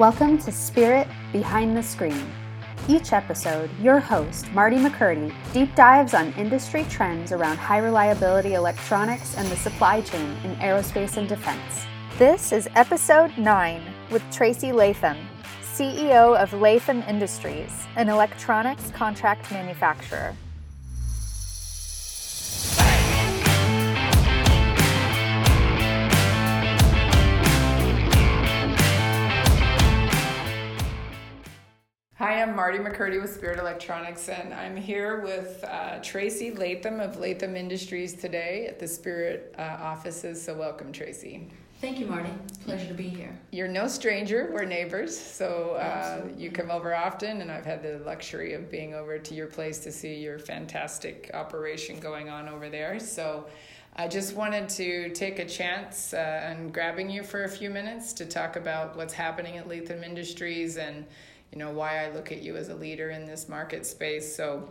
Welcome to Spirit Behind the Screen. Each episode, your host, Marti McCurdy, deep dives on industry trends around high reliability electronics and the supply chain in aerospace and defense. This is episode 9 with Tracy Latham, CEO of Latham Industries, an electronics contract manufacturer. I'm Marti McCurdy with Spirit Electronics, and I'm here with uh, Tracy Latham of Latham Industries today at the Spirit uh, offices. So, welcome, Tracy. Thank you, Marti. Pleasure to be here. You're no stranger. We're neighbors, so uh, you come over often, and I've had the luxury of being over to your place to see your fantastic operation going on over there. So, I just wanted to take a chance uh, and grabbing you for a few minutes to talk about what's happening at Latham Industries and you know why I look at you as a leader in this market space. So,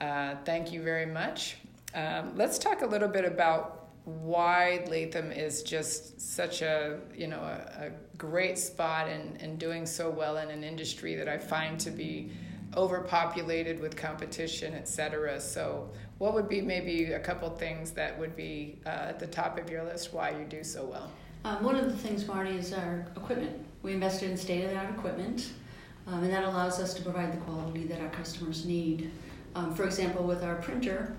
uh, thank you very much. Um, let's talk a little bit about why Latham is just such a you know a, a great spot and, and doing so well in an industry that I find to be overpopulated with competition, et cetera. So, what would be maybe a couple things that would be uh, at the top of your list why you do so well? Um, one of the things, Marti, is our equipment. We invested in state of the art equipment um, and that allows us to provide the quality that our customers need. Um, for example, with our printer,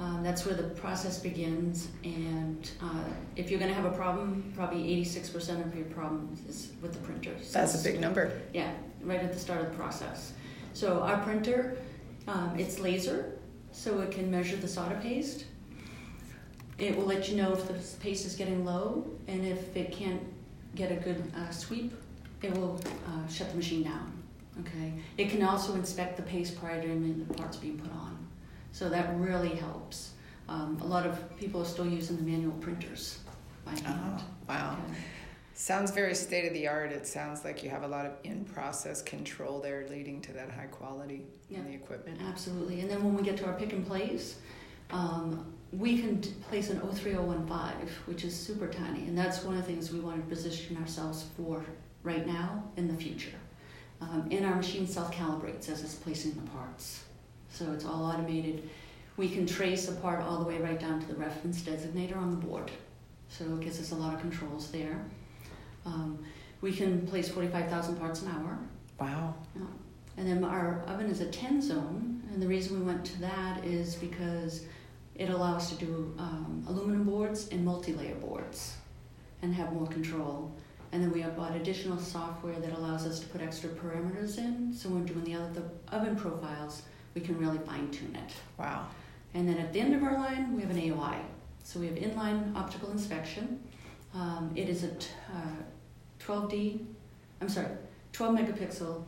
um, that's where the process begins. And uh, if you're going to have a problem, probably 86% of your problem is with the printer. So that's a big number. Yeah, right at the start of the process. So our printer, um, it's laser, so it can measure the solder paste. It will let you know if the paste is getting low, and if it can't get a good uh, sweep, it will uh, shut the machine down. Okay. It can also inspect the paste prior to the parts being put on. So that really helps. Um, a lot of people are still using the manual printers by hand. Oh, wow. Okay. Sounds very state of the art. It sounds like you have a lot of in process control there leading to that high quality yeah, in the equipment. Absolutely. And then when we get to our pick and place, um, we can place an 03015, which is super tiny. And that's one of the things we want to position ourselves for right now in the future. Um, and our machine self-calibrates as it's placing the parts. So it's all automated. We can trace a part all the way right down to the reference designator on the board. So it gives us a lot of controls there. Um, we can place 45,000 parts an hour. Wow. Yeah. And then our oven is a 10 zone, and the reason we went to that is because it allows us to do um, aluminum boards and multi-layer boards and have more control. And then we have bought additional software that allows us to put extra parameters in. So when we're doing the other oven profiles, we can really fine tune it. Wow. And then at the end of our line, we have an AOI. So we have inline optical inspection. Um, it is a t- uh, 12D, I'm sorry, 12 megapixel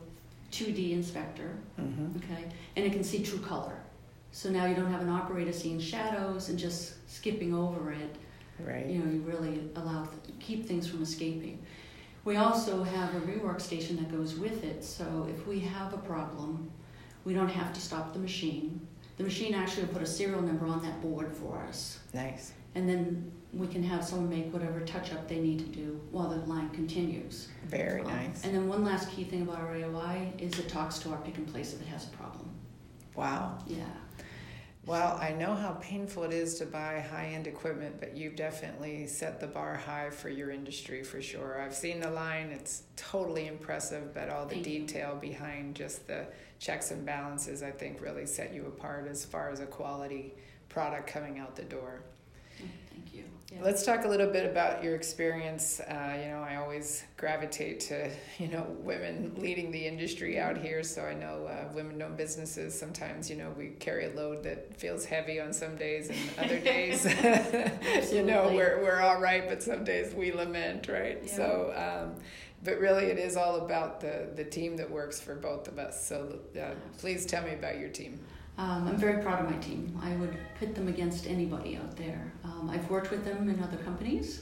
2D inspector. Mm-hmm. Okay, and it can see true color. So now you don't have an operator seeing shadows and just skipping over it. Right. You know, you really allow keep things from escaping. We also have a rework station that goes with it, so if we have a problem, we don't have to stop the machine. The machine actually will put a serial number on that board for us. Nice. And then we can have someone make whatever touch up they need to do while the line continues. Very um, nice. And then one last key thing about our AOI is it talks to our pick and place if it has a problem. Wow. Yeah. Well, I know how painful it is to buy high end equipment, but you've definitely set the bar high for your industry for sure. I've seen the line, it's totally impressive, but all the Thank detail you. behind just the checks and balances, I think, really set you apart as far as a quality product coming out the door. Yeah. Let's talk a little bit about your experience. Uh, you know, I always gravitate to you know women leading the industry out here. So I know uh, women-owned businesses. Sometimes you know we carry a load that feels heavy on some days, and other days, you know, we're we're all right, but some days we lament, right? Yeah. So. Um, but really, it is all about the the team that works for both of us. So, uh, please tell me about your team. Um, I'm very proud of my team. I would pit them against anybody out there. Um, I've worked with them in other companies,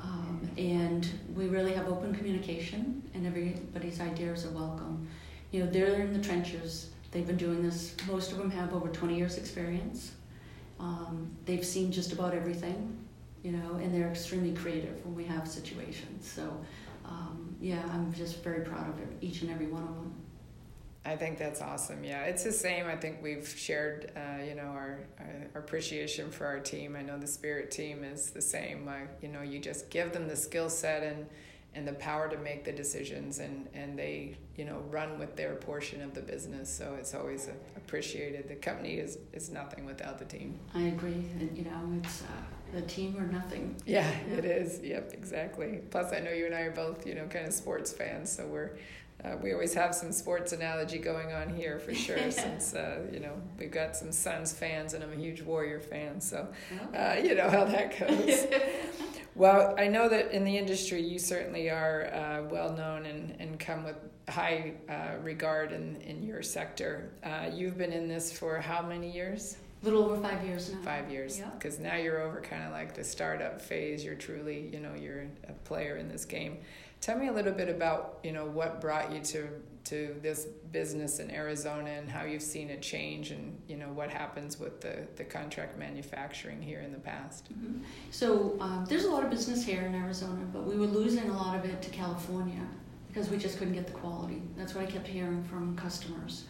um, and we really have open communication, and everybody's ideas are welcome. You know, they're in the trenches. They've been doing this. Most of them have over 20 years' experience. Um, they've seen just about everything, you know, and they're extremely creative when we have situations. So, um, yeah, I'm just very proud of each and every one of them. I think that's awesome. Yeah, it's the same. I think we've shared, uh, you know, our, our, appreciation for our team. I know the Spirit team is the same. Like, you know, you just give them the skill set and and the power to make the decisions, and and they, you know, run with their portion of the business. So it's always appreciated. The company is is nothing without the team. I agree. and You know, it's. Uh, the team or nothing. Yeah, yeah, it is. Yep, exactly. Plus, I know you and I are both, you know, kind of sports fans, so we're uh, we always have some sports analogy going on here for sure, since uh, you know we've got some Suns fans and I'm a huge Warrior fan, so uh, you know how that goes. well, I know that in the industry you certainly are uh, well known and, and come with high uh, regard in in your sector. Uh, you've been in this for how many years? A little over five years now. Five years, because yeah. now you're over kind of like the startup phase. You're truly, you know, you're a player in this game. Tell me a little bit about you know what brought you to to this business in Arizona and how you've seen it change and you know what happens with the, the contract manufacturing here in the past. Mm-hmm. So um, there's a lot of business here in Arizona, but we were losing a lot of it to California because we just couldn't get the quality. That's what I kept hearing from customers,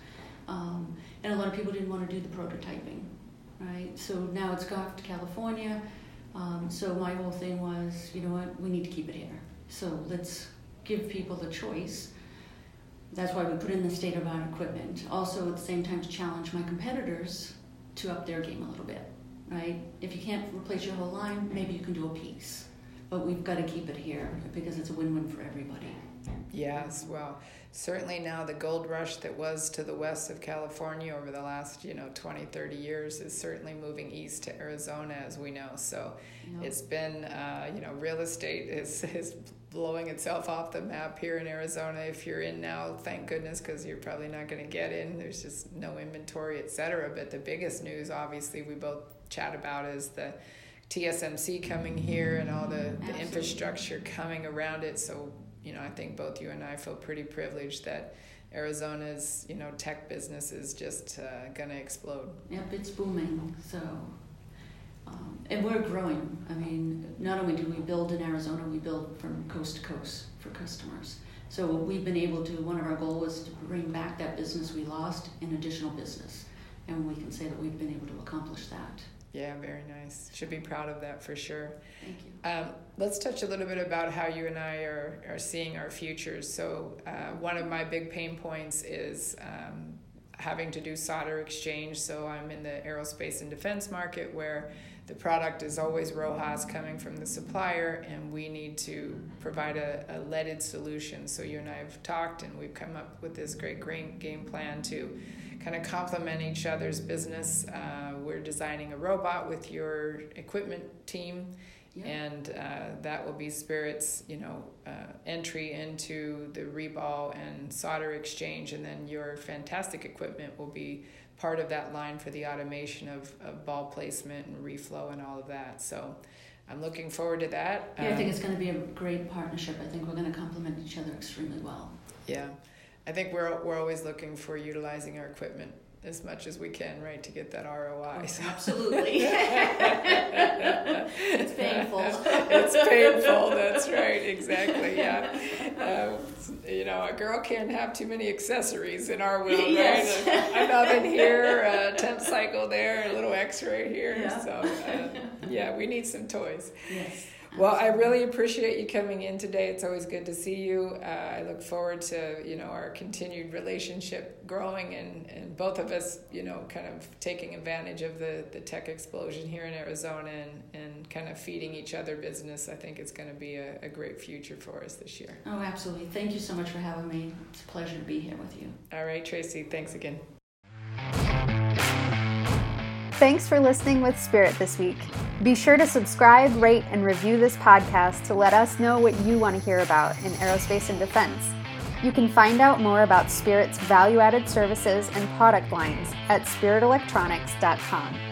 um, and a lot of people didn't want to do the prototyping, right? So now it's gone to California. Um, so my whole thing was, you know what, we need to keep it here. So let's give people the choice. That's why we put in the state of art equipment. Also, at the same time, to challenge my competitors to up their game a little bit, right? If you can't replace your whole line, maybe you can do a piece. But we've got to keep it here because it's a win win for everybody. Yes, well, certainly now the gold rush that was to the west of California over the last, you know, 20, 30 years is certainly moving east to Arizona, as we know. So yep. it's been, uh, you know, real estate is, is blowing itself off the map here in Arizona. If you're in now, thank goodness, because you're probably not going to get in. There's just no inventory, et cetera. But the biggest news, obviously, we both chat about is the TSMC coming here and all the, the infrastructure coming around it. So, you know, I think both you and I feel pretty privileged that Arizona's, you know, tech business is just uh, going to explode. Yep, it's booming. So um, and we're growing. I mean, not only do we build in Arizona, we build from coast to coast for customers. So we've been able to, one of our goals was to bring back that business we lost in additional business. And we can say that we've been able to accomplish that. Yeah, very nice. Should be proud of that for sure. Thank you. Um, let's touch a little bit about how you and I are, are seeing our futures. So, uh, one of my big pain points is um, having to do solder exchange. So, I'm in the aerospace and defense market where the product is always RoHS coming from the supplier, and we need to provide a, a leaded solution. So you and I have talked, and we've come up with this great, great game plan to kind of complement each other's business. Uh, we're designing a robot with your equipment team. Yeah. And uh, that will be Spirit's, you know, uh, entry into the reball and solder exchange, and then your fantastic equipment will be part of that line for the automation of, of ball placement and reflow and all of that. So I'm looking forward to that. Yeah, I think um, it's going to be a great partnership. I think we're going to complement each other extremely well. Yeah. I think we're, we're always looking for utilizing our equipment as much as we can, right, to get that ROI. So. Absolutely. painful. That's right. Exactly. Yeah. Uh, you know, a girl can't have too many accessories in our right? Yes. An oven here, a temp cycle there, a little X-ray here. Yeah. So, uh, yeah, we need some toys. Yes. Well, I really appreciate you coming in today. It's always good to see you. Uh, I look forward to you know our continued relationship growing and, and both of us you know kind of taking advantage of the, the tech explosion here in Arizona and, and kind of feeding each other business. I think it's going to be a, a great future for us this year. Oh, absolutely. Thank you so much for having me. It's a pleasure to be here with you. All right, Tracy. Thanks again. Thanks for listening with Spirit this week. Be sure to subscribe, rate, and review this podcast to let us know what you want to hear about in aerospace and defense. You can find out more about Spirit's value added services and product lines at spiritelectronics.com.